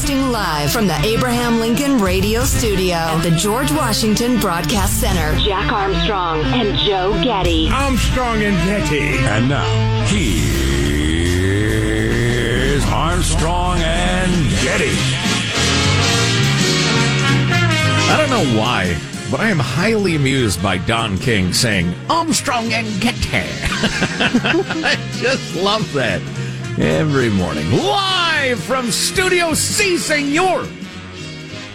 Broadcasting live from the Abraham Lincoln Radio Studio at the George Washington Broadcast Center. Jack Armstrong and Joe Getty. Armstrong and Getty. And now, here's Armstrong and Getty. I don't know why, but I am highly amused by Don King saying Armstrong and Getty. I just love that every morning. Live from Studio C, Senor.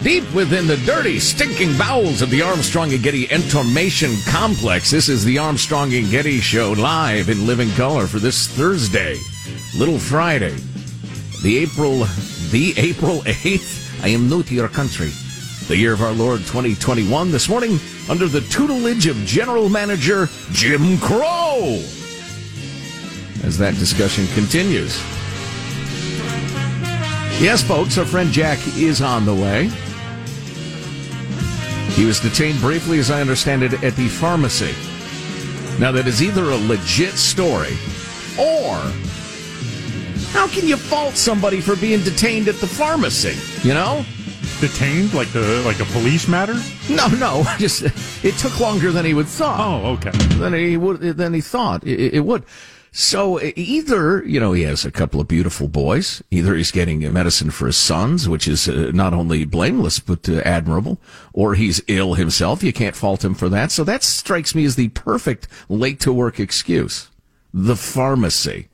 Deep within the dirty, stinking bowels of the Armstrong and Getty Entomation Complex, this is the Armstrong and Getty Show live in living color for this Thursday, Little Friday, the April, the April 8th. I am new to your country. The year of our Lord 2021. This morning, under the tutelage of General Manager Jim Crow. As that discussion continues. Yes, folks, our friend Jack is on the way. He was detained briefly, as I understand it, at the pharmacy. Now, that is either a legit story or how can you fault somebody for being detained at the pharmacy? You know? Detained like the like a police matter? No, no. Just it took longer than he would thought. Oh, okay. Than he would than he thought it, it would. So either, you know, he has a couple of beautiful boys. Either he's getting medicine for his sons, which is uh, not only blameless, but uh, admirable, or he's ill himself. You can't fault him for that. So that strikes me as the perfect late to work excuse. The pharmacy.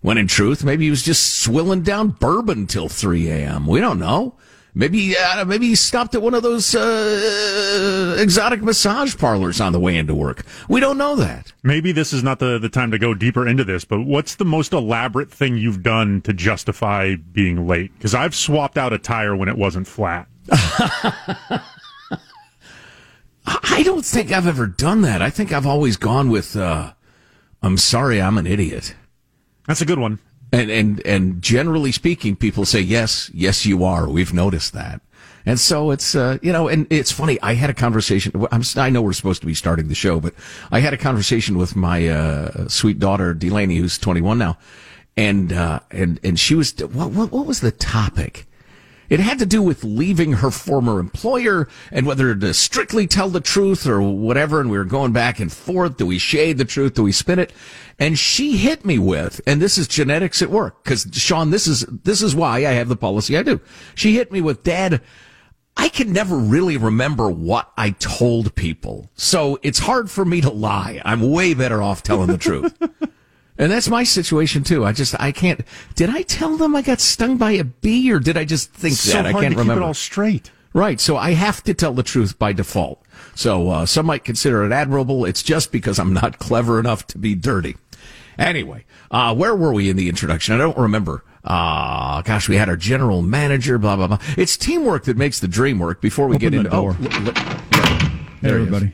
When in truth, maybe he was just swilling down bourbon till 3 a.m. We don't know. Maybe, uh, maybe he stopped at one of those uh, exotic massage parlors on the way into work. We don't know that. Maybe this is not the, the time to go deeper into this, but what's the most elaborate thing you've done to justify being late? Because I've swapped out a tire when it wasn't flat. I don't think I've ever done that. I think I've always gone with, uh, I'm sorry, I'm an idiot. That's a good one. And, and, and generally speaking, people say, yes, yes, you are. We've noticed that. And so it's, uh, you know, and it's funny. I had a conversation. I'm, i know we're supposed to be starting the show, but I had a conversation with my, uh, sweet daughter, Delaney, who's 21 now. And, uh, and, and she was, what, what, what was the topic? It had to do with leaving her former employer and whether to strictly tell the truth or whatever. And we were going back and forth. Do we shade the truth? Do we spin it? And she hit me with, and this is genetics at work. Cause Sean, this is, this is why I have the policy I do. She hit me with, dad, I can never really remember what I told people. So it's hard for me to lie. I'm way better off telling the truth. And that's my situation too. I just I can't. Did I tell them I got stung by a bee, or did I just think so that? I can't remember. Keep it all straight. Right. So I have to tell the truth by default. So uh, some might consider it admirable. It's just because I'm not clever enough to be dirty. Anyway, uh, where were we in the introduction? I don't remember. Ah, uh, gosh, we had our general manager. Blah blah blah. It's teamwork that makes the dream work. Before we Open get into door. oh, l- l- yeah. Hey, everybody.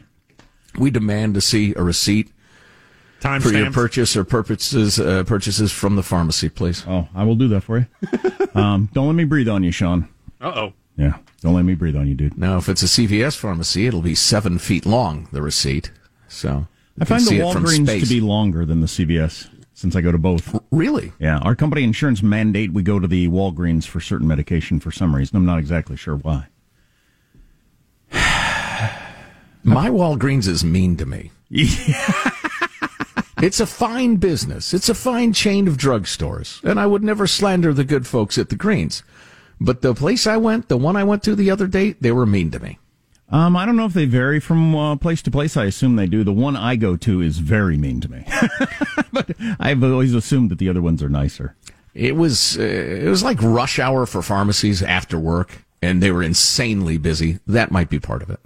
we demand to see a receipt Time for your purchase or purchases uh, purchases from the pharmacy, please. Oh, I will do that for you. um, don't let me breathe on you, Sean. Uh oh. Yeah, don't let me breathe on you, dude. Now, if it's a CVS pharmacy, it'll be seven feet long. The receipt. So I find the see it from Walgreens to be longer than the CVS since I go to both. really. Yeah, our company insurance mandate we go to the Walgreens for certain medication for some reason. I'm not exactly sure why. My Walgreens is mean to me. it's a fine business. It's a fine chain of drugstores, and I would never slander the good folks at the Greens. But the place I went, the one I went to the other day, they were mean to me. Um, I don't know if they vary from uh, place to place. I assume they do. The one I go to is very mean to me, but I've always assumed that the other ones are nicer. It was uh, it was like rush hour for pharmacies after work, and they were insanely busy. That might be part of it.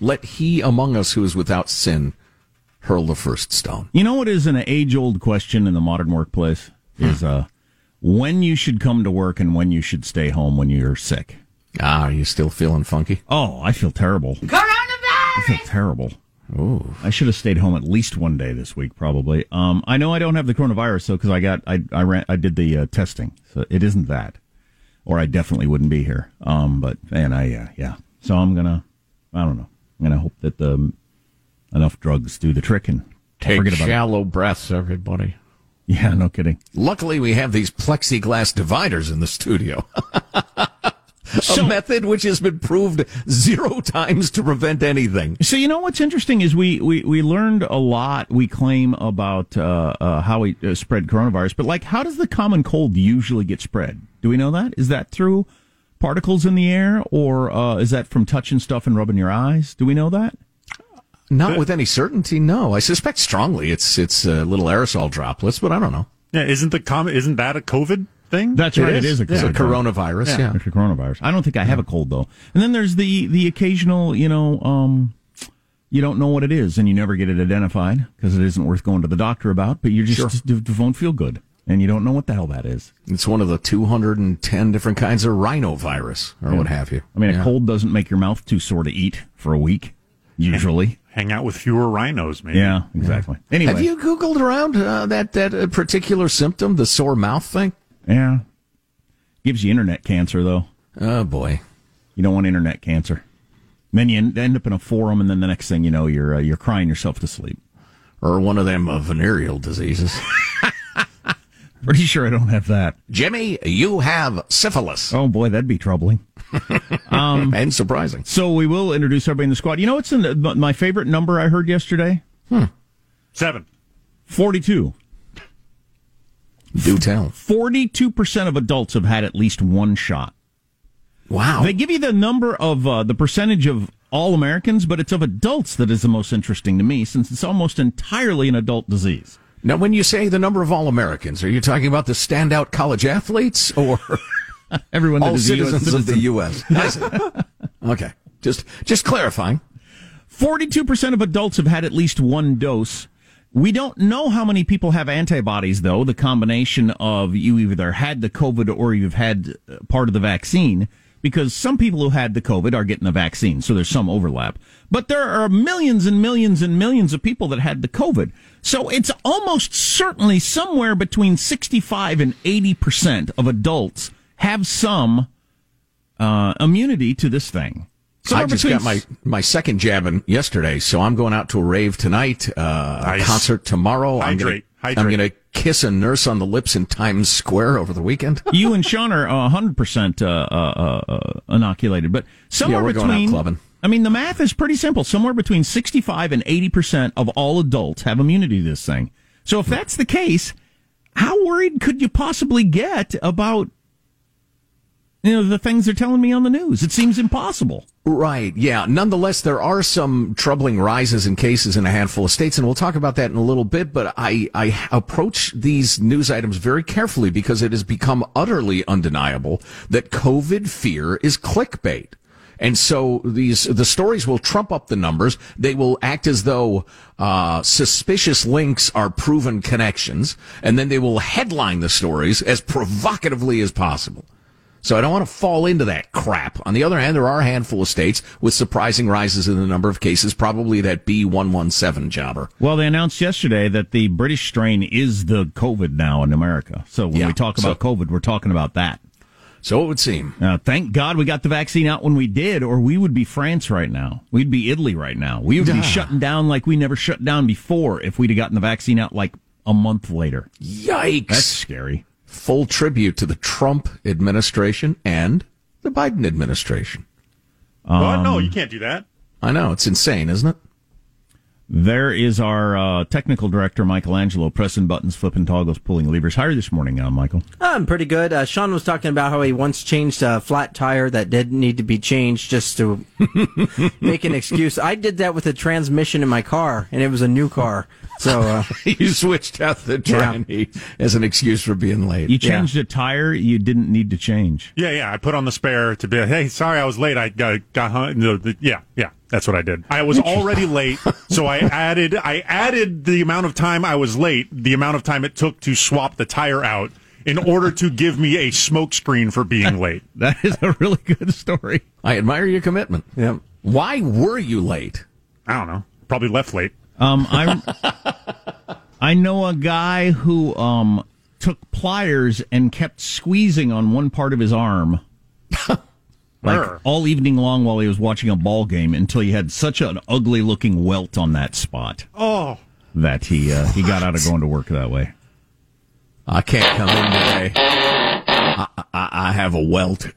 Let he among us who is without sin hurl the first stone. You know what is an age old question in the modern workplace is uh, when you should come to work and when you should stay home when you're sick. Ah, are you still feeling funky? Oh, I feel terrible. Coronavirus! I feel terrible. Ooh. I should have stayed home at least one day this week, probably. Um, I know I don't have the coronavirus, though, because I got I I ran I did the uh, testing, so it isn't that, or I definitely wouldn't be here. Um, but man, I uh, yeah, so I'm gonna I don't know. I'm gonna hope that the enough drugs do the trick and Take forget about it. shallow breaths, everybody. Yeah, no kidding. Luckily, we have these plexiglass dividers in the studio. a method which has been proved zero times to prevent anything. So you know what's interesting is we we, we learned a lot. We claim about uh, uh, how we uh, spread coronavirus, but like, how does the common cold usually get spread? Do we know that? Is that through particles in the air, or uh, is that from touching stuff and rubbing your eyes? Do we know that? Not with any certainty, no. I suspect strongly it's it's uh, little aerosol droplets, but I don't know. Yeah, isn't the com- isn't that a COVID thing? That's right. It is a It's a coronavirus, yeah. It's a coronavirus. I don't think I have a cold though. And then there's the the occasional, you know, um, you don't know what it is, and you never get it identified because it isn't worth going to the doctor about. But you just d- d- won't feel good, and you don't know what the hell that is. It's one of the 210 different kinds of rhinovirus or what have you. I mean, Yeah. a cold doesn't make your mouth too sore to eat for a week, usually. Hang out with fewer rhinos, maybe. yeah, exactly. Anyway, Have you Googled around uh, that, that uh, particular symptom, the sore mouth thing? Yeah, gives you internet cancer though. Oh, boy. You don't want internet cancer. Then you end end up in a forum, and then the next thing you know, you're uh, you're crying yourself to sleep. Or one of them uh, venereal diseases. Pretty sure I don't have that. Jimmy, you have syphilis. Oh boy, that'd be troubling. Um, and surprising. So we will introduce everybody in the squad. You know what's in the, my favorite number I heard yesterday? Seven. Forty-two. Do tell. Forty-two percent of adults have had at least one shot. Wow. They give you the number of uh, the percentage of all Americans, but it's of adults that is the most interesting to me, since it's almost entirely an adult disease. Now, when you say the number of all Americans, are you talking about the standout college athletes or Everyone that all a US citizens of the. U.S.? Okay. Just, just clarifying. 42% of adults have had at least one dose. We don't know how many people have antibodies, though. The combination of you either had the COVID or you've had uh, part of the vaccine, because some people who had the COVID are getting the vaccine, so there's some overlap. But there are millions and millions and millions of people that had the COVID. So it's almost certainly somewhere between 65 and 80% of adults have some uh, immunity to this thing. Somewhere I just between got my, my second jab in yesterday, so I'm going out to a rave tonight, uh, a concert tomorrow. Hydrate. I'm going to kiss a nurse on the lips in Times Square over the weekend. you and Sean are uh, 100% uh, uh, uh, inoculated, but somewhere Yeah, we're going out between. clubbing. I mean, the math is pretty simple. Somewhere between 65 and 80% of all adults have immunity to this thing. So if that's the case, how worried could you possibly get about you know the things they're telling me on the news? It seems impossible. Right. Yeah. Nonetheless, there are some troubling rises in cases in a handful of states, and we'll talk about that in a little bit. But I, I approach these news items very carefully because it has become utterly undeniable that COVID fear is clickbait. And so these the stories will trump up the numbers. They will act as though uh, suspicious links are proven connections, and then they will headline the stories as provocatively as possible. So I don't want to fall into that crap. On the other hand, there are a handful of states with surprising rises in the number of cases, probably that B117 jobber. Well, they announced yesterday that the British strain is the COVID now in America. So when Yeah, we talk about COVID, we're talking about that. So it would seem. Uh, thank God we got the vaccine out when we did, or we would be France right now. We'd be Italy right now. We would be shutting down like we never shut down before if we'd have gotten the vaccine out like a month later. Yikes. That's scary. Full tribute to the Trump administration and the Biden administration. what? No, um, you can't do that. I know. It's insane, isn't it? There is our uh, technical director, Michelangelo, pressing buttons, flipping toggles, pulling levers. How are you this morning, uh, Michael? I'm pretty good. Uh, Sean was talking about how he once changed a flat tire that didn't need to be changed just to make an excuse. I did that with a transmission in my car, and it was a new car. So, uh, you switched out the tranny as an excuse for being late. You changed a tire you didn't need to change. Yeah, yeah. I put on the spare to be. Hey, sorry, I was late. I got got hung. No, the, yeah, yeah. That's what I did. I was already late, so I added. I added the amount of time I was late, the amount of time it took to swap the tire out, in order to give me a smoke screen for being late. That is a really good story. I admire your commitment. Yep. Why were you late? I don't know. Probably left late. Um, I'm. I know a guy who um took pliers and kept squeezing on one part of his arm, like Brr. all evening long while he was watching a ball game, until he had such an ugly looking welt on that spot Oh, that he uh, he got out of going to work that way. I can't come in today. I, I, I have a welt.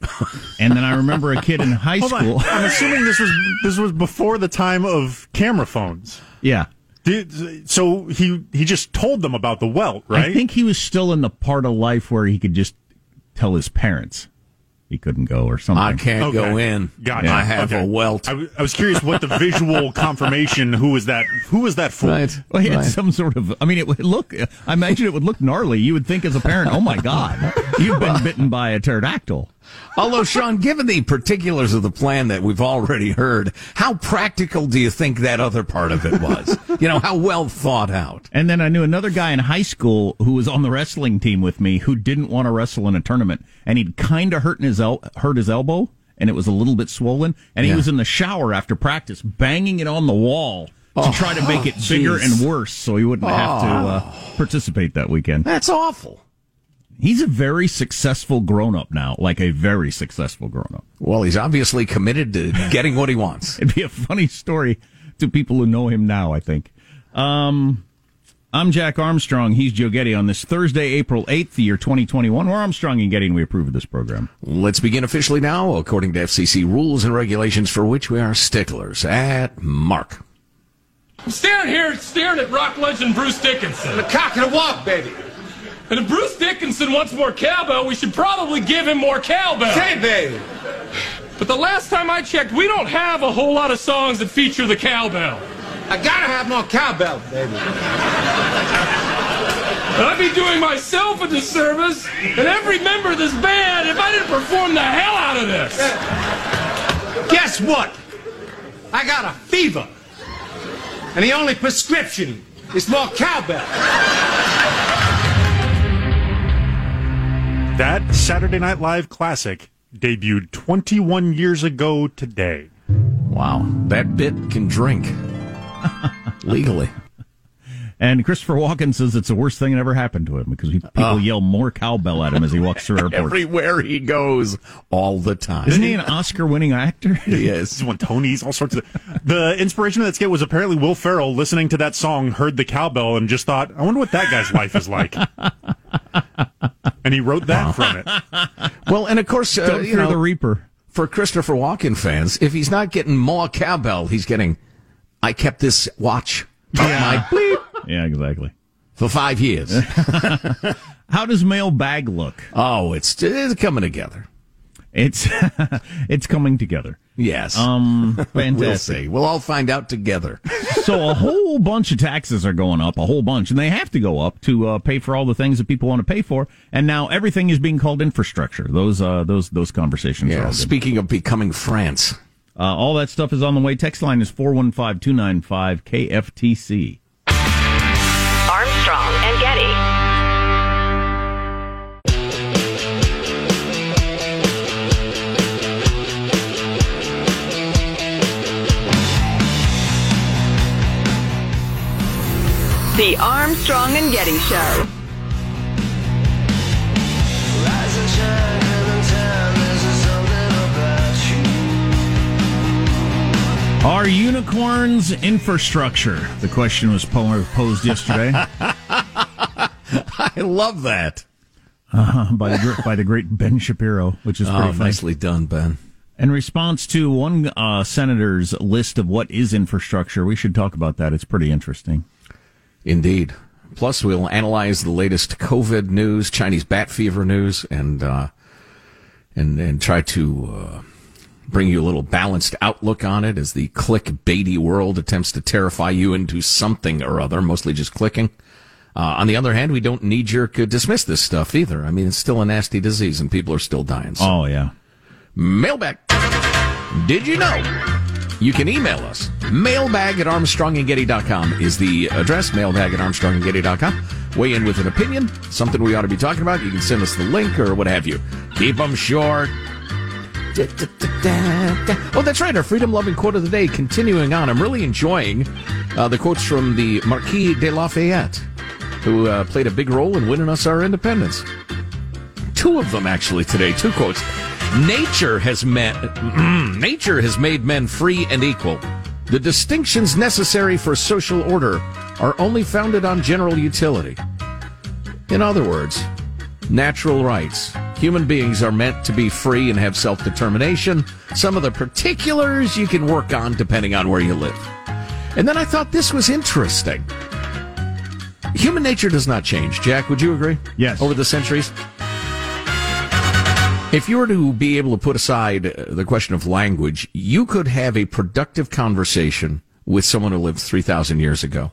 And then I remember a kid in high Hold school. on. I'm assuming this was this was before the time of camera phones. Yeah. Did, so he he just told them about the welt, right? I think he was still in the part of life where he could just tell his parents he couldn't go or something. I can't Okay. go in. Gotcha. I have Okay. a welt. I, w- I was curious what the visual confirmation. Who was that? Who was that for? Right. Well, he had right. some sort of. I mean, it would look. I imagine it would look gnarly. You would think as a parent, "Oh my God, you've been bitten by a pterodactyl." Although, Sean, given the particulars of the plan that we've already heard, how practical do you think that other part of it was? you know, how well thought out? And then I knew another guy in high school who was on the wrestling team with me who didn't want to wrestle in a tournament, and he'd kind of hurt his el- hurt his elbow, and it was a little bit swollen, and he Yeah. was in the shower after practice, banging it on the wall to try to make it bigger and worse, so he wouldn't have to uh, participate that weekend. That's awful. He's a very successful grown up now, like a very successful grown up. Well, he's obviously committed to getting what he wants. It'd be a funny story to people who know him now, I think. Um, I'm Jack Armstrong. He's Joe Getty on this Thursday, April 8th, the year 2021. We're Armstrong and Getty, and we approve of this program. Let's begin officially now, according to FCC rules and regulations for which we are sticklers. At Mark. I'm standing here staring at rock legend Bruce Dickinson. The cock and a walk, baby. And if Bruce Dickinson wants more cowbell, we should probably give him more cowbell. Hey, baby. But the last time I checked, we don't have a whole lot of songs that feature the cowbell. I gotta have more cowbell, baby. And I'd be doing myself a disservice and every member of this band if I didn't perform the hell out of this. Guess what? I got a fever. And the only prescription is more cowbell. That Saturday Night Live classic debuted 21 years ago today. Wow, that bit can drink legally. And Christopher Walken says it's the worst thing that ever happened to him because he, people yell more cowbell at him as he walks through airports. Everywhere he goes, all the time. Isn't he an Oscar winning actor? He is. He's won Tonys, all sorts of. The inspiration of that skit was apparently Will Ferrell listening to that song, heard the cowbell, and just thought, "I wonder what that guy's life is like." and he wrote that from it. Well, and of course, uh, Don't you know, the Reaper. for Christopher Walken fans, if he's not getting more cowbell, he's getting. I kept this watch up my bleep Yeah, exactly. for five years. How does mailbag look? oh, it's, it's coming together. It's it's coming together. Yes. Um, we'll see. We'll all find out together. so a whole bunch of taxes are going up, a whole bunch, and they have to go up to uh, pay for all the things that people want to pay for. And now everything is being called infrastructure. Those uh, those those conversations Yeah. Speaking of becoming France, Uh, all that stuff is on the way. Text line is 415-295 KFTC. The Armstrong and Getty Show. Are unicorns infrastructure? The question was posed yesterday I love that. by the by the great Ben Shapiro, which is pretty Oh, funny. nicely done, Ben. In response to one uh, senator's list of what is infrastructure, we should talk about that. It's pretty interesting. Indeed. Plus, we'll analyze the latest COVID news, Chinese bat fever news, and uh, and and try to uh, bring you a little balanced outlook on it as the clickbaity world attempts to terrify you into something or other, mostly just clicking. Uh, on the other hand, we don't knee jerk dismiss this stuff either. I mean, it's still a nasty disease, and people are still dying. So. Oh yeah. Mailbag. Did you know? You can email us. Mailbag at armstrongandgetty.com is the address. Mailbag at armstrongandgetty.com. Weigh in with an opinion, something we ought to be talking about. You can send us the link or what have you. Keep them short. Oh, that's right. Our freedom loving quote of the day. Continuing on, I'm really enjoying uh, the quotes from the Marquis de Lafayette, who uh, played a big role in winning us our independence. Two of them actually today. Two quotes. Nature has met, mm-hmm, nature has made men free and equal. The distinctions necessary for social order are only founded on general utility. In other words, natural rights. Human beings are meant to be free and have self determination. Some of the particulars you can work on depending on where you live. And then I thought this was interesting. Human nature does not change. Jack, would you agree? Yes. Over the centuries? If you were to be able to put aside uh, the question of language, you could have a productive conversation with someone who lived 3,000 years ago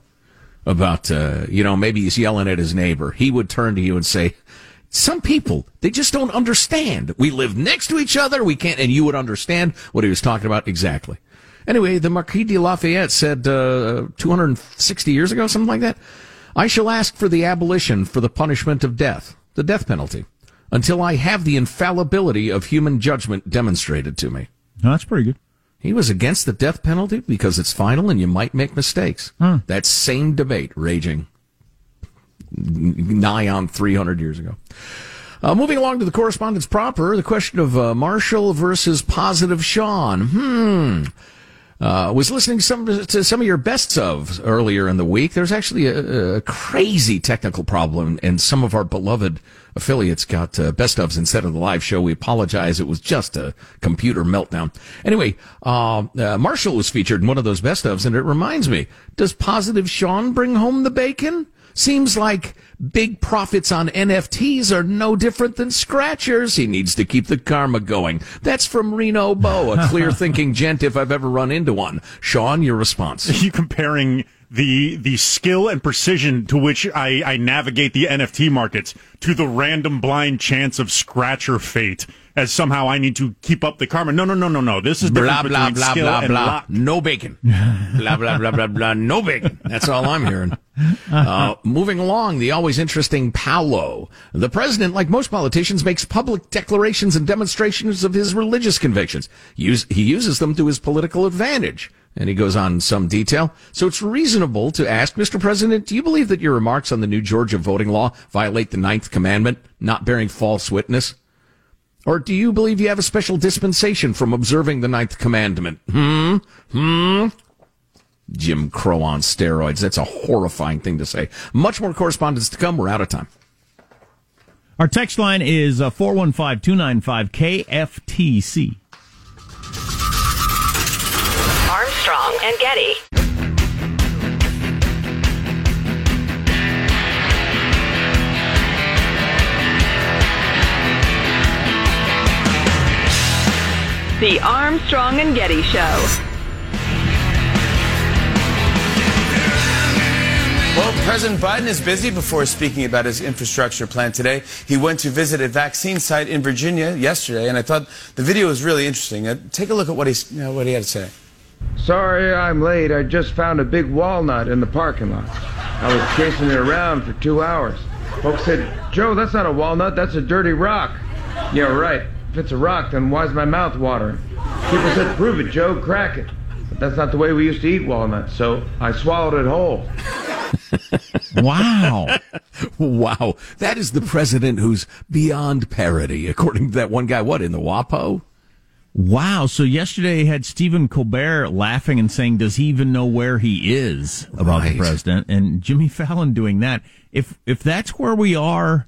about, uh, you know, maybe he's yelling at his neighbor. He would turn to you and say, some people, they just don't understand. We live next to each other. We can't, and you would understand what he was talking about exactly. Anyway, the Marquis de Lafayette said, uh, 260 years ago, something like that. I shall ask for the abolition for the punishment of death, the death penalty, until I have the infallibility of human judgment demonstrated to me. No, that's pretty good. He was against the death penalty because it's final and you might make mistakes. Hmm. That same debate raging nigh on 300 years ago. Uh, moving along to the correspondence proper, the question of uh, Marshall versus positive Sean. Hmm. Uh, was listening some, to some of your bests of earlier in the week. There's actually a, a crazy technical problem, and some of our beloved affiliates got uh, best ofs instead of the live show. We apologize. It was just a computer meltdown. Anyway, uh, uh, Marshall was featured in one of those best ofs, and it reminds me: Does Positive Sean bring home the bacon? Seems like big profits on NFTs are no different than scratchers. He needs to keep the karma going. That's from Reno Bo, a clear thinking gent if I've ever run into one. Sean, your response. Are you comparing the the skill and precision to which I, I navigate the NFT markets to the random blind chance of scratcher fate as somehow I need to keep up the karma. No, no, no, no, no. This is blah blah blah skill blah blah. luck. No bacon. blah blah blah blah blah. No bacon. That's all I'm hearing. Uh, moving along, the always interesting Paolo. The president, like most politicians, makes public declarations and demonstrations of his religious convictions. Use, he uses them to his political advantage. And he goes on in some detail. So it's reasonable to ask, Mr. President, do you believe that your remarks on the new Georgia voting law violate the ninth commandment, not bearing false witness? Or do you believe you have a special dispensation from observing the ninth commandment? Hmm? Hmm? Jim Crow on steroids. That's a horrifying thing to say. Much more correspondence to come. We're out of time. Our text line is uh, 415 295 KFTC. Armstrong and Getty. The Armstrong and Getty Show. Well, President Biden is busy before speaking about his infrastructure plan today. He went to visit a vaccine site in Virginia yesterday, and I thought the video was really interesting. Uh, take a look at what, he's, you know, what he had to say. Sorry I'm late. I just found a big walnut in the parking lot. I was chasing it around for two hours. Folks said, Joe, that's not a walnut, that's a dirty rock. Yeah, right. If it's a rock, then why's my mouth watering? People said, prove it, Joe, crack it. But that's not the way we used to eat walnuts, so I swallowed it whole. Wow. wow. That is the president who's beyond parody, according to that one guy. What, in the WAPO? Wow. So yesterday had Stephen Colbert laughing and saying, does he even know where he is about Right. the president? And Jimmy Fallon doing that. If, if that's where we are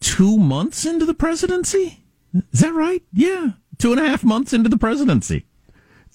two months into the presidency, is that right? Yeah. Two and a half months into the presidency.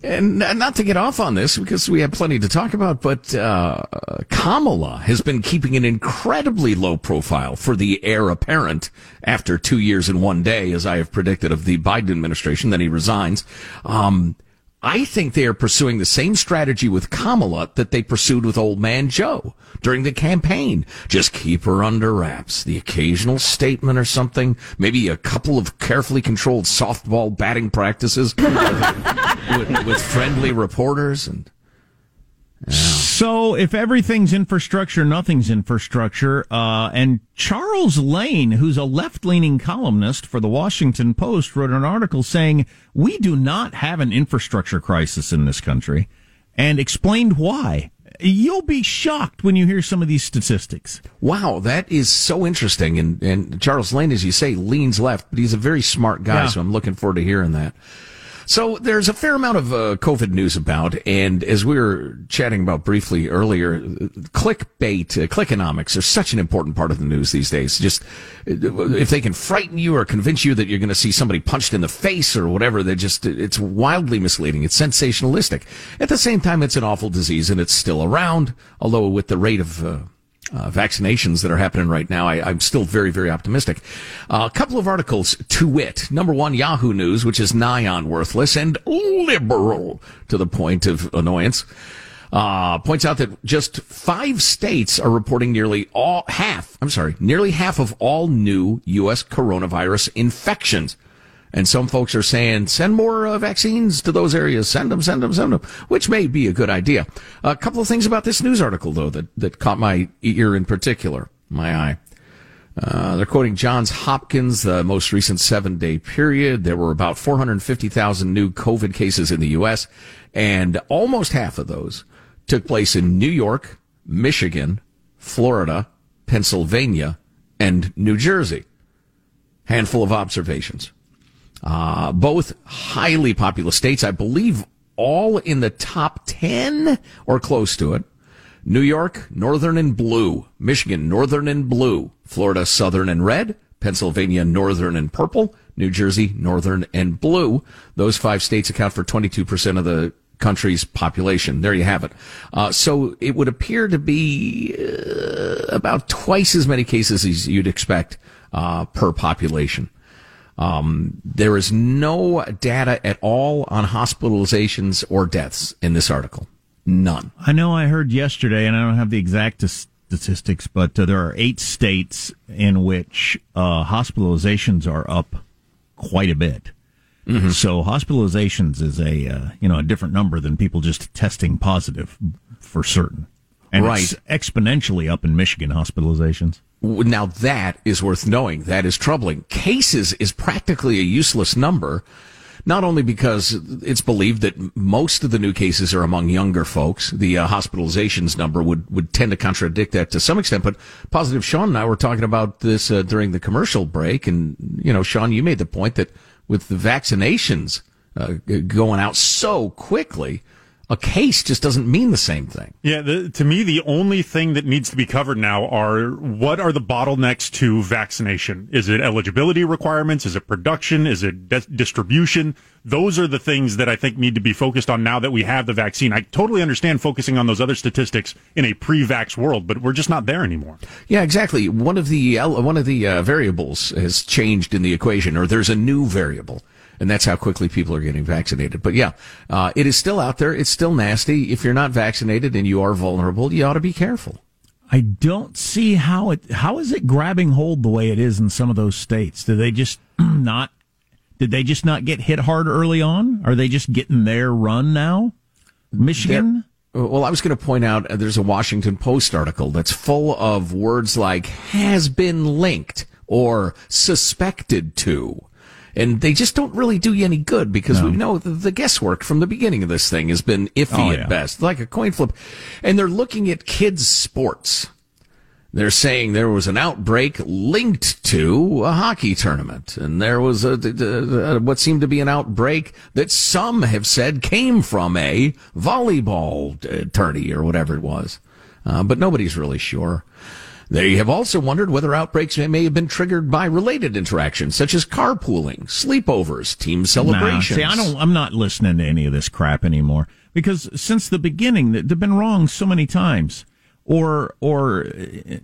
And uh, not to get off on this because we have plenty to talk about, but uh, Kamala has been keeping an incredibly low profile for the heir apparent after two years and one day, as I have predicted of the Biden administration. Then he resigns. Um, I think they are pursuing the same strategy with Kamala that they pursued with old man Joe during the campaign. Just keep her under wraps. The occasional statement or something, maybe a couple of carefully controlled softball batting practices with, with friendly reporters and So if everything's infrastructure, nothing's infrastructure. Uh, and Charles Lane, who's a left-leaning columnist for the Washington Post, wrote an article saying we do not have an infrastructure crisis in this country, and explained why. You'll be shocked when you hear some of these statistics. Wow, that is so interesting. And, and Charles Lane, as you say, leans left, but he's a very smart guy, Yeah. so I'm looking forward to hearing that. So there's a fair amount of uh, COVID news about, and as we were chatting about briefly earlier, clickbait, uh, clickonomics are such an important part of the news these days. Just uh, if they can frighten you or convince you that you're going to see somebody punched in the face or whatever, they just it's wildly misleading. It's sensationalistic. At the same time, it's an awful disease and it's still around. Although with the rate of uh, uh, vaccinations that are happening right now, I, am still very, very optimistic. Uh, a couple of articles to wit. Number one, Yahoo News, which is nigh on worthless and liberal to the point of annoyance, uh, points out that just five states are reporting nearly all half, I'm sorry, nearly half of all new U.S. coronavirus infections. And some folks are saying, send more uh, vaccines to those areas. Send them, send them, send them, which may be a good idea. A couple of things about this news article, though, that, that caught my ear in particular, my eye. Uh, they're quoting Johns Hopkins, the most recent seven day period. There were about 450,000 new COVID cases in the U.S., and almost half of those took place in New York, Michigan, Florida, Pennsylvania, and New Jersey. Handful of observations. Uh, both highly populous states, I believe all in the top 10 or close to it. New York, northern and blue. Michigan, northern and blue. Florida, southern and red. Pennsylvania, northern and purple. New Jersey, northern and blue. Those five states account for 22% of the country's population. There you have it. Uh, so it would appear to be uh, about twice as many cases as you'd expect uh, per population. Um, there is no data at all on hospitalizations or deaths in this article. None. I know I heard yesterday, and I don't have the exact statistics, but uh, there are eight states in which uh, hospitalizations are up quite a bit. Mm-hmm. So hospitalizations is a uh, you know a different number than people just testing positive for certain, and right. it's exponentially up in Michigan hospitalizations. Now that is worth knowing. That is troubling. Cases is practically a useless number, not only because it's believed that most of the new cases are among younger folks. The uh, hospitalizations number would, would tend to contradict that to some extent, but positive Sean and I were talking about this uh, during the commercial break. And, you know, Sean, you made the point that with the vaccinations uh, going out so quickly, a case just doesn't mean the same thing. Yeah, the, to me, the only thing that needs to be covered now are what are the bottlenecks to vaccination? Is it eligibility requirements? Is it production? Is it de- distribution? Those are the things that I think need to be focused on now that we have the vaccine. I totally understand focusing on those other statistics in a pre-vax world, but we're just not there anymore. Yeah, exactly. One of the one of the uh, variables has changed in the equation, or there's a new variable and that's how quickly people are getting vaccinated. But yeah, uh, it is still out there. It's still nasty. If you're not vaccinated and you are vulnerable, you ought to be careful. I don't see how it how is it grabbing hold the way it is in some of those states. Do they just not did they just not get hit hard early on? Are they just getting their run now? Michigan? They're, well, I was going to point out uh, there's a Washington Post article that's full of words like has been linked or suspected to and they just don't really do you any good because no. we know the, the, guesswork from the beginning of this thing has been iffy oh, at yeah. best, like a coin flip. And they're looking at kids' sports. They're saying there was an outbreak linked to a hockey tournament, and there was a, a, a, what seemed to be an outbreak that some have said came from a volleyball uh, tourney or whatever it was, uh, but nobody's really sure. They have also wondered whether outbreaks may have been triggered by related interactions, such as carpooling, sleepovers, team celebrations. Nah, see, I don't, I'm not listening to any of this crap anymore because since the beginning, they've been wrong so many times. Or, or uh,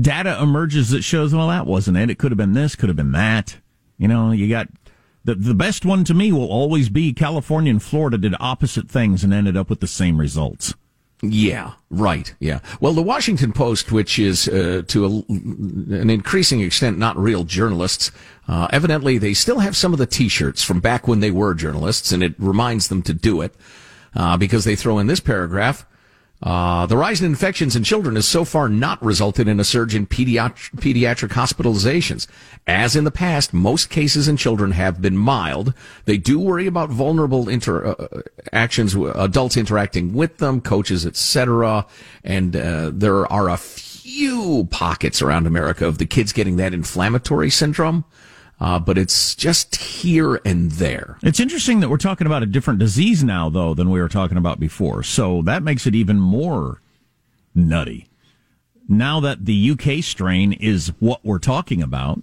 data emerges that shows, well, that wasn't it. It could have been this, could have been that. You know, you got the, the best one to me will always be California and Florida did opposite things and ended up with the same results. Yeah, right. Yeah. Well, the Washington Post, which is uh, to a, an increasing extent not real journalists, uh, evidently they still have some of the T-shirts from back when they were journalists, and it reminds them to do it uh, because they throw in this paragraph. Uh, the rise in infections in children has so far not resulted in a surge in pediatric, pediatric hospitalizations. As in the past, most cases in children have been mild. They do worry about vulnerable interactions, uh, adults interacting with them, coaches, etc. And uh, there are a few pockets around America of the kids getting that inflammatory syndrome. Uh, but it's just here and there. It's interesting that we're talking about a different disease now, though, than we were talking about before. So that makes it even more nutty. Now that the UK strain is what we're talking about,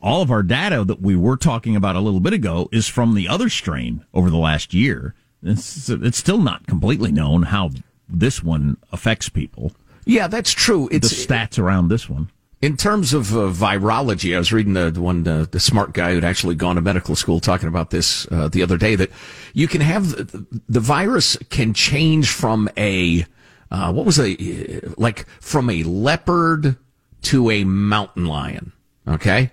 all of our data that we were talking about a little bit ago is from the other strain over the last year. It's, it's still not completely known how this one affects people. Yeah, that's true. It's the stats around this one. In terms of uh, virology, I was reading the, the one, uh, the smart guy who'd actually gone to medical school talking about this uh, the other day that you can have the, the virus can change from a, uh, what was a, like from a leopard to a mountain lion. Okay.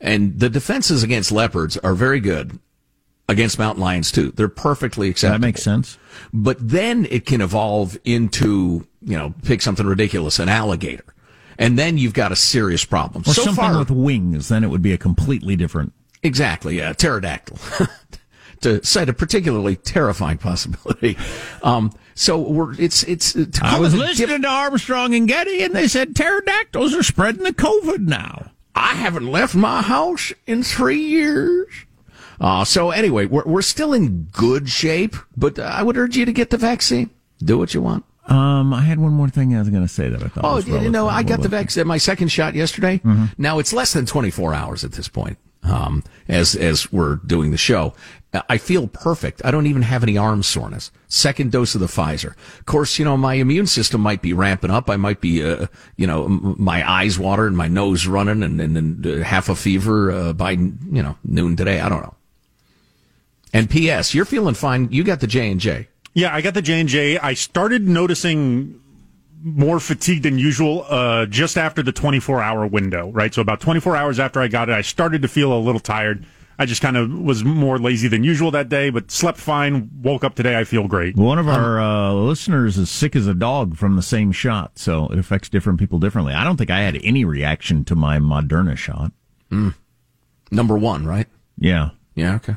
And the defenses against leopards are very good against mountain lions too. They're perfectly acceptable. That makes sense. But then it can evolve into, you know, pick something ridiculous, an alligator. And then you've got a serious problem. Or so something far, with wings, then it would be a completely different. Exactly, yeah, pterodactyl. to cite a particularly terrifying possibility. Um, so we're, it's, it's, to I was listening diff- to Armstrong and Getty, and they said pterodactyls are spreading the COVID now. I haven't left my house in three years. Uh, so anyway, we're, we're still in good shape, but I would urge you to get the vaccine. Do what you want. Um, I had one more thing I was going to say that I thought. Oh, was you know. I got the What was it? vaccine, my second shot yesterday. Mm-hmm. Now it's less than 24 hours at this point. Um, as, as we're doing the show, I feel perfect. I don't even have any arm soreness. Second dose of the Pfizer. Of course, you know, my immune system might be ramping up. I might be, uh, you know, m- my eyes water and my nose running and, and, and uh, half a fever, uh, by, you know, noon today. I don't know. And P.S. You're feeling fine. You got the J and J. Yeah, I got the J and J. I started noticing more fatigue than usual uh, just after the 24 hour window. Right, so about 24 hours after I got it, I started to feel a little tired. I just kind of was more lazy than usual that day, but slept fine. Woke up today, I feel great. One of our uh, listeners is sick as a dog from the same shot, so it affects different people differently. I don't think I had any reaction to my Moderna shot. Number one, right? Yeah. Yeah. Okay.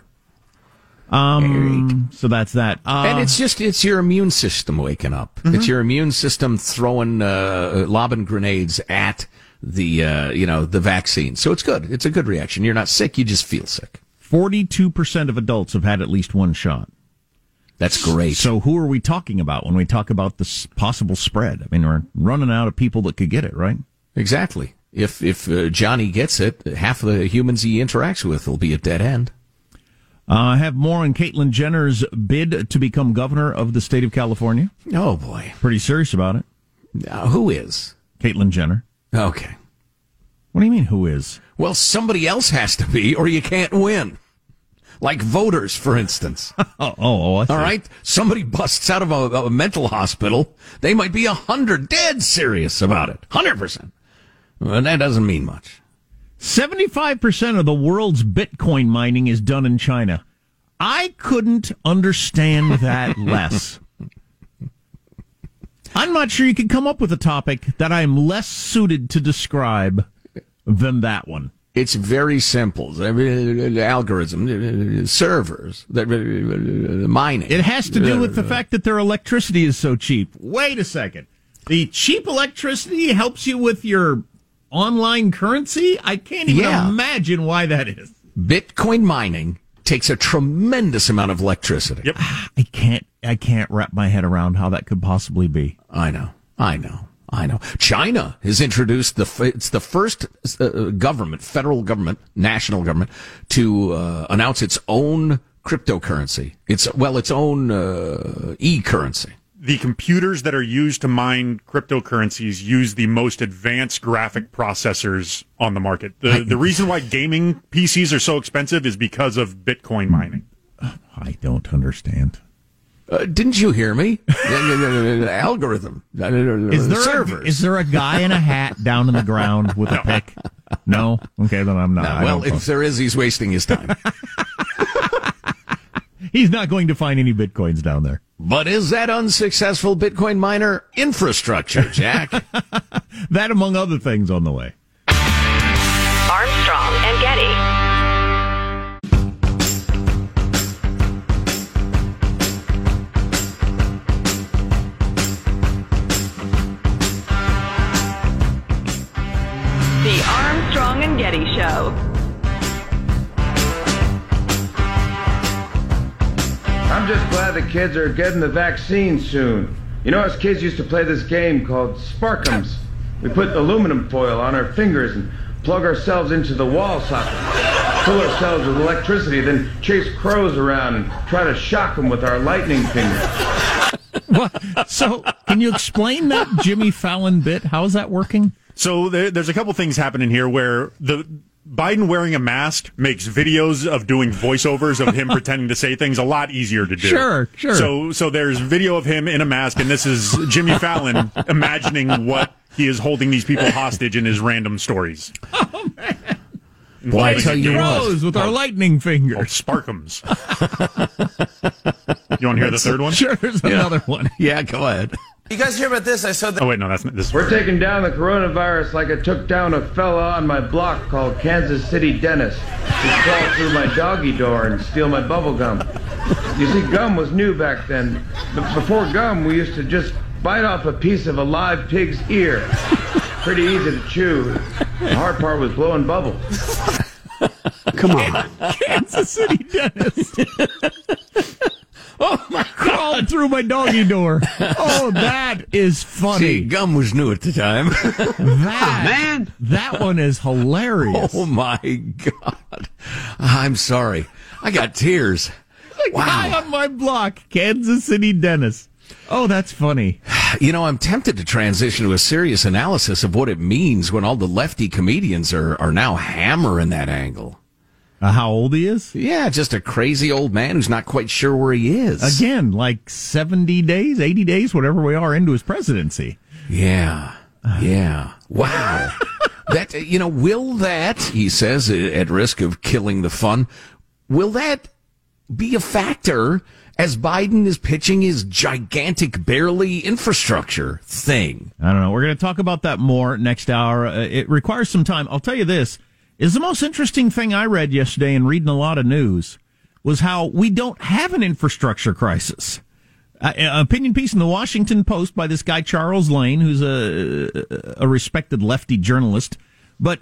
Um. So that's that. Uh, and it's just it's your immune system waking up. Mm-hmm. It's your immune system throwing uh, lobbing grenades at the uh, you know the vaccine. So it's good. It's a good reaction. You're not sick. You just feel sick. forty-two percent of adults have had at least one shot. That's great. So who are we talking about when we talk about this possible spread? I mean, we're running out of people that could get it, right? Exactly. If if uh, Johnny gets it, half of the humans he interacts with will be a dead end. Uh, I have more on Caitlyn Jenner's bid to become governor of the state of California. Oh boy, Pretty serious about it. Now, who is? Caitlyn Jenner. Okay. What do you mean? Who is? Well, somebody else has to be, or you can't win. Like voters, for instance. Oh, oh, oh. All right, somebody busts out of a, a mental hospital. They might be a hundred dead serious about it. Hundred percent. Well, that doesn't mean much. 75% of the world's Bitcoin mining is done in China. I couldn't understand that less. I'm not sure you could come up with a topic that I'm less suited to describe than that one. It's very simple. I mean, algorithm, servers, the mining. It has to do with the uh, fact that their electricity is so cheap. Wait a second. The cheap electricity helps you with your online currency? I can't even Yeah. imagine why that is. Bitcoin mining takes a tremendous amount of electricity. Yep. I can't I can't wrap my head around how that could possibly be. I know. I know. I know. China has introduced the it's the first uh, government, federal government, national government to uh, announce its own cryptocurrency. It's well, its own uh, e-currency. The computers that are used to mine cryptocurrencies use the most advanced graphic processors on the market. The, the reason why gaming PCs are so expensive is because of Bitcoin mining. I don't understand. Uh, didn't you hear me? Algorithm. Is there servers? A, is there a guy in a hat down in the ground with a pick? No. Okay, then I'm not. No, well, don't- if there is, he's wasting his time. he's not going to find any bitcoins down there. But is that unsuccessful Bitcoin miner infrastructure, Jack? That, among other things, on the way. Armstrong and Getty. The Armstrong and Getty Show. The kids are getting the vaccine soon. You know, us kids used to play this game called Sparkums. We put aluminum foil on our fingers and plug ourselves into the wall socket, fill ourselves with electricity, then chase crows around and try to shock them with our lightning finger. So, can you explain that Jimmy Fallon bit? How is that working? So there, there's a couple things happening here where the Biden wearing a mask makes videos of doing voiceovers of him pretending to say things a lot easier to do. Sure, sure. So so there's video of him in a mask, and this is Jimmy Fallon imagining what he is holding these people hostage in his random stories. Oh man! Well, I tell you what. Crows with our oh. lightning finger. Oh, Sparkums. you want to hear the third one? Sure, there's another one. Yeah, go ahead. You guys hear about this? I saw that. Oh wait, no, that's not this. We're taking down the coronavirus like I took down a fella on my block called Kansas City Dennis. He crawled through my doggy door and steal my bubble gum. You see, gum was new back then. Before gum, we used to just bite off a piece of a live pig's ear. Pretty easy to chew. The hard part was blowing bubbles. Come on. Kansas City Dennis. Oh my! Crawled through my doggy door. Oh, that is funny. See, gum was new at the time. that oh, man, that one is hilarious. oh my God. I'm sorry. I got tears. The guy on my block, Kansas City Dennis. Oh, that's funny. You know, I'm tempted to transition to a serious analysis of what it means when all the lefty comedians are, are now hammering that angle. Uh, how old he is? Yeah, just a crazy old man who's not quite sure where he is. Again, like 70 days, 80 days, whatever we are into his presidency. Yeah. Yeah. Wow. that, you know, will that, he says, uh, at risk of killing the fun, will that be a factor as Biden is pitching his gigantic, barely infrastructure thing? I don't know. We're going to talk about that more next hour. Uh, it requires some time. I'll tell you this is the most interesting thing I read yesterday in reading a lot of news was how we don't have an infrastructure crisis. Uh, an opinion piece in the Washington Post by this guy Charles Lane, who's a a respected lefty journalist. But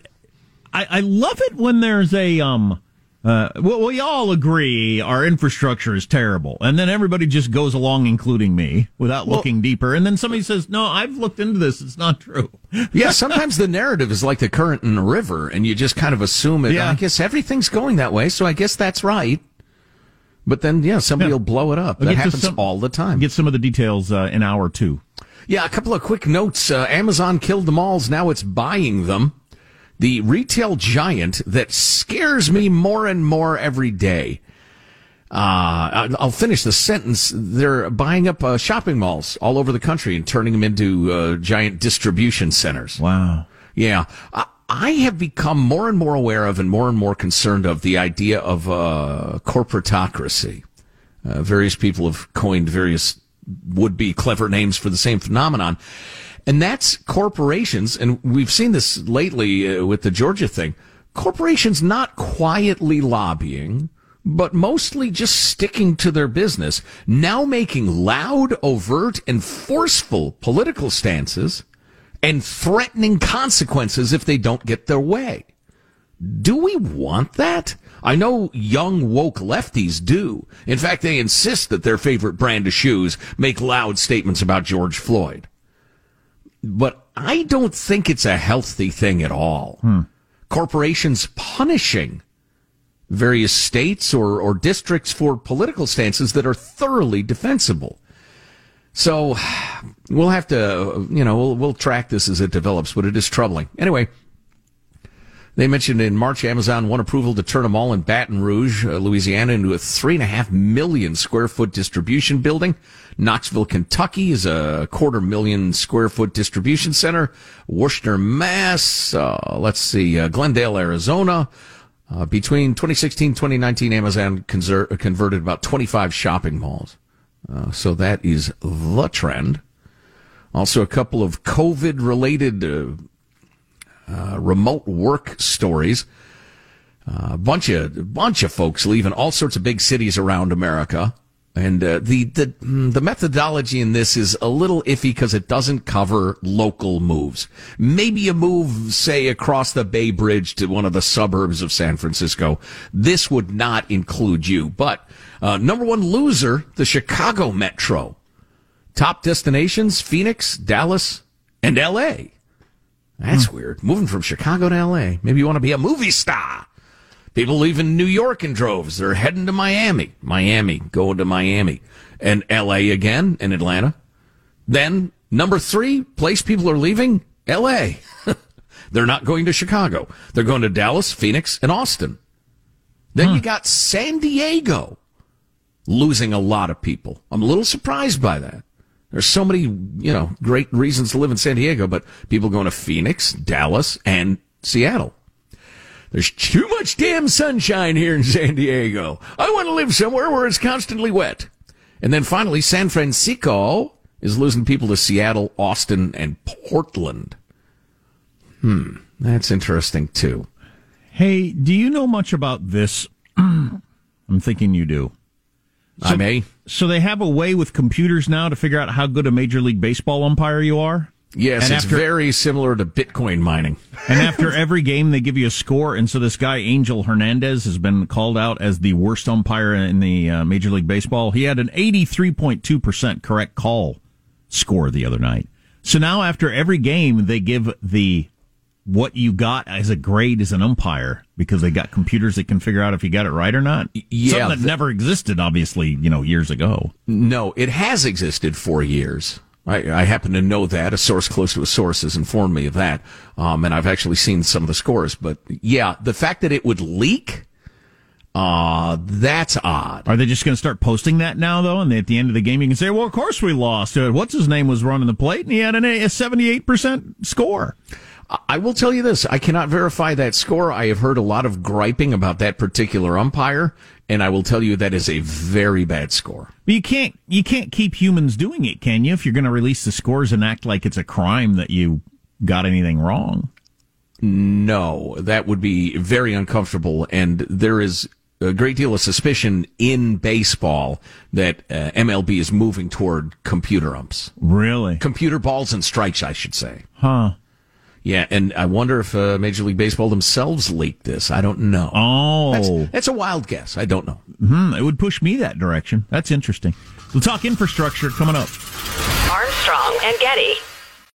I, I love it when there's a um. Uh, well, we all agree our infrastructure is terrible, and then everybody just goes along, including me, without Well- looking deeper. And then somebody says, "No, I've looked into this; it's not true." Yeah, sometimes the narrative is like the current in a river, and you just kind of assume it. Yeah. I guess everything's going that way, so I guess that's right. But then, yeah, somebody Yeah. will blow it up. We'll that happens some- all the time. Get some of the details uh, in hour two. Yeah, a couple of quick notes. Uh, Amazon killed the malls. Now it's buying them. The retail giant that scares me more and more every day. Uh, I'll finish the sentence. They're buying up uh, shopping malls all over the country and turning them into uh, giant distribution centers. Wow. Yeah. I, I have become more and more aware of and more and more concerned of the idea of uh, corporatocracy. Uh, various people have coined various would be clever names for the same phenomenon. And that's corporations, and we've seen this lately uh, with the Georgia thing. Corporations not quietly lobbying, but mostly just sticking to their business, now making loud, overt, and forceful political stances and threatening consequences if they don't get their way. Do we want that? I know young woke lefties do. In fact, they insist that their favorite brand of shoes make loud statements about George Floyd. But I don't think it's a healthy thing at all. Hmm. Corporations punishing various states or, or districts for political stances that are thoroughly defensible. So we'll have to, you know, we'll, we'll track this as it develops, but it is troubling. Anyway, they mentioned in March, Amazon won approval to turn a mall in Baton Rouge, uh, Louisiana, into a three and a half million square foot distribution building. Knoxville, Kentucky is a quarter million square foot distribution center. Worcester, Mass. Uh, let's see, uh, Glendale, Arizona. Uh, between 2016 and 2019, Amazon conser- converted about 25 shopping malls. Uh, so that is the trend. Also, a couple of COVID related uh, uh, remote work stories. Uh, a bunch of bunch of folks leaving all sorts of big cities around America And uh, the the mm, the methodology in this is a little iffy because it doesn't cover local moves. Maybe a move, say, across the Bay Bridge to one of the suburbs of San Francisco. This would not include you. But uh, number one loser, the Chicago Metro. Top destinations: Phoenix, Dallas, and L.A. That's hmm. weird. Moving from Chicago to L.A. Maybe you want to be a movie star. People leaving New York in droves. They're heading to Miami. Miami, going to Miami. And LA again, and Atlanta. Then, number three place people are leaving, LA. They're not going to Chicago. They're going to Dallas, Phoenix, and Austin. Then you hmm. got San Diego losing a lot of people. I'm a little surprised by that. There's so many, you know, great reasons to live in San Diego, but people going to Phoenix, Dallas, and Seattle. There's too much damn sunshine here in San Diego. I want to live somewhere where it's constantly wet. And then finally, San Francisco is losing people to Seattle, Austin, and Portland. Hmm, that's interesting too. Hey, do you know much about this? I'm thinking you do. I may. So they have a way with computers now to figure out how good a Major League Baseball umpire you are? Yes, And it's after- very similar to Bitcoin mining. And after every game, they give you a score. And so this guy, Angel Hernandez, has been called out as the worst umpire in the uh, Major League Baseball. He had an 83.2% correct call score the other night. So now after every game, they give the what you got as a grade as an umpire because they got computers that can figure out if you got it right or not. yeah, Something that never existed, obviously, you know, years ago. No, it has existed for years. I, I happen to know that. A source close to a source has informed me of that. Um, and I've actually seen some of the scores. But yeah, the fact that it would leak, uh, that's odd. Are they just going to start posting that now, though? And at the end of the game, you can say, well, of course we lost. Uh, What's his name was running the plate, and he had an, a 78% score. I will tell you this. I cannot verify that score. I have heard a lot of griping about that particular umpire. And I will tell you that is a very bad score. But you can't you can't keep humans doing it, can you? If you're going to release the scores and act like it's a crime that you got anything wrong. No, that would be very uncomfortable. And there is a great deal of suspicion in baseball that uh, MLB is moving toward computer umps. Really? Computer balls and strikes, I should say. Huh. Yeah, and I wonder if uh, Major League Baseball themselves leaked this. I don't know. Oh. That's, that's a wild guess. I don't know. Hmm, it would push me that direction. That's interesting. We'll talk infrastructure coming up. Armstrong and Getty.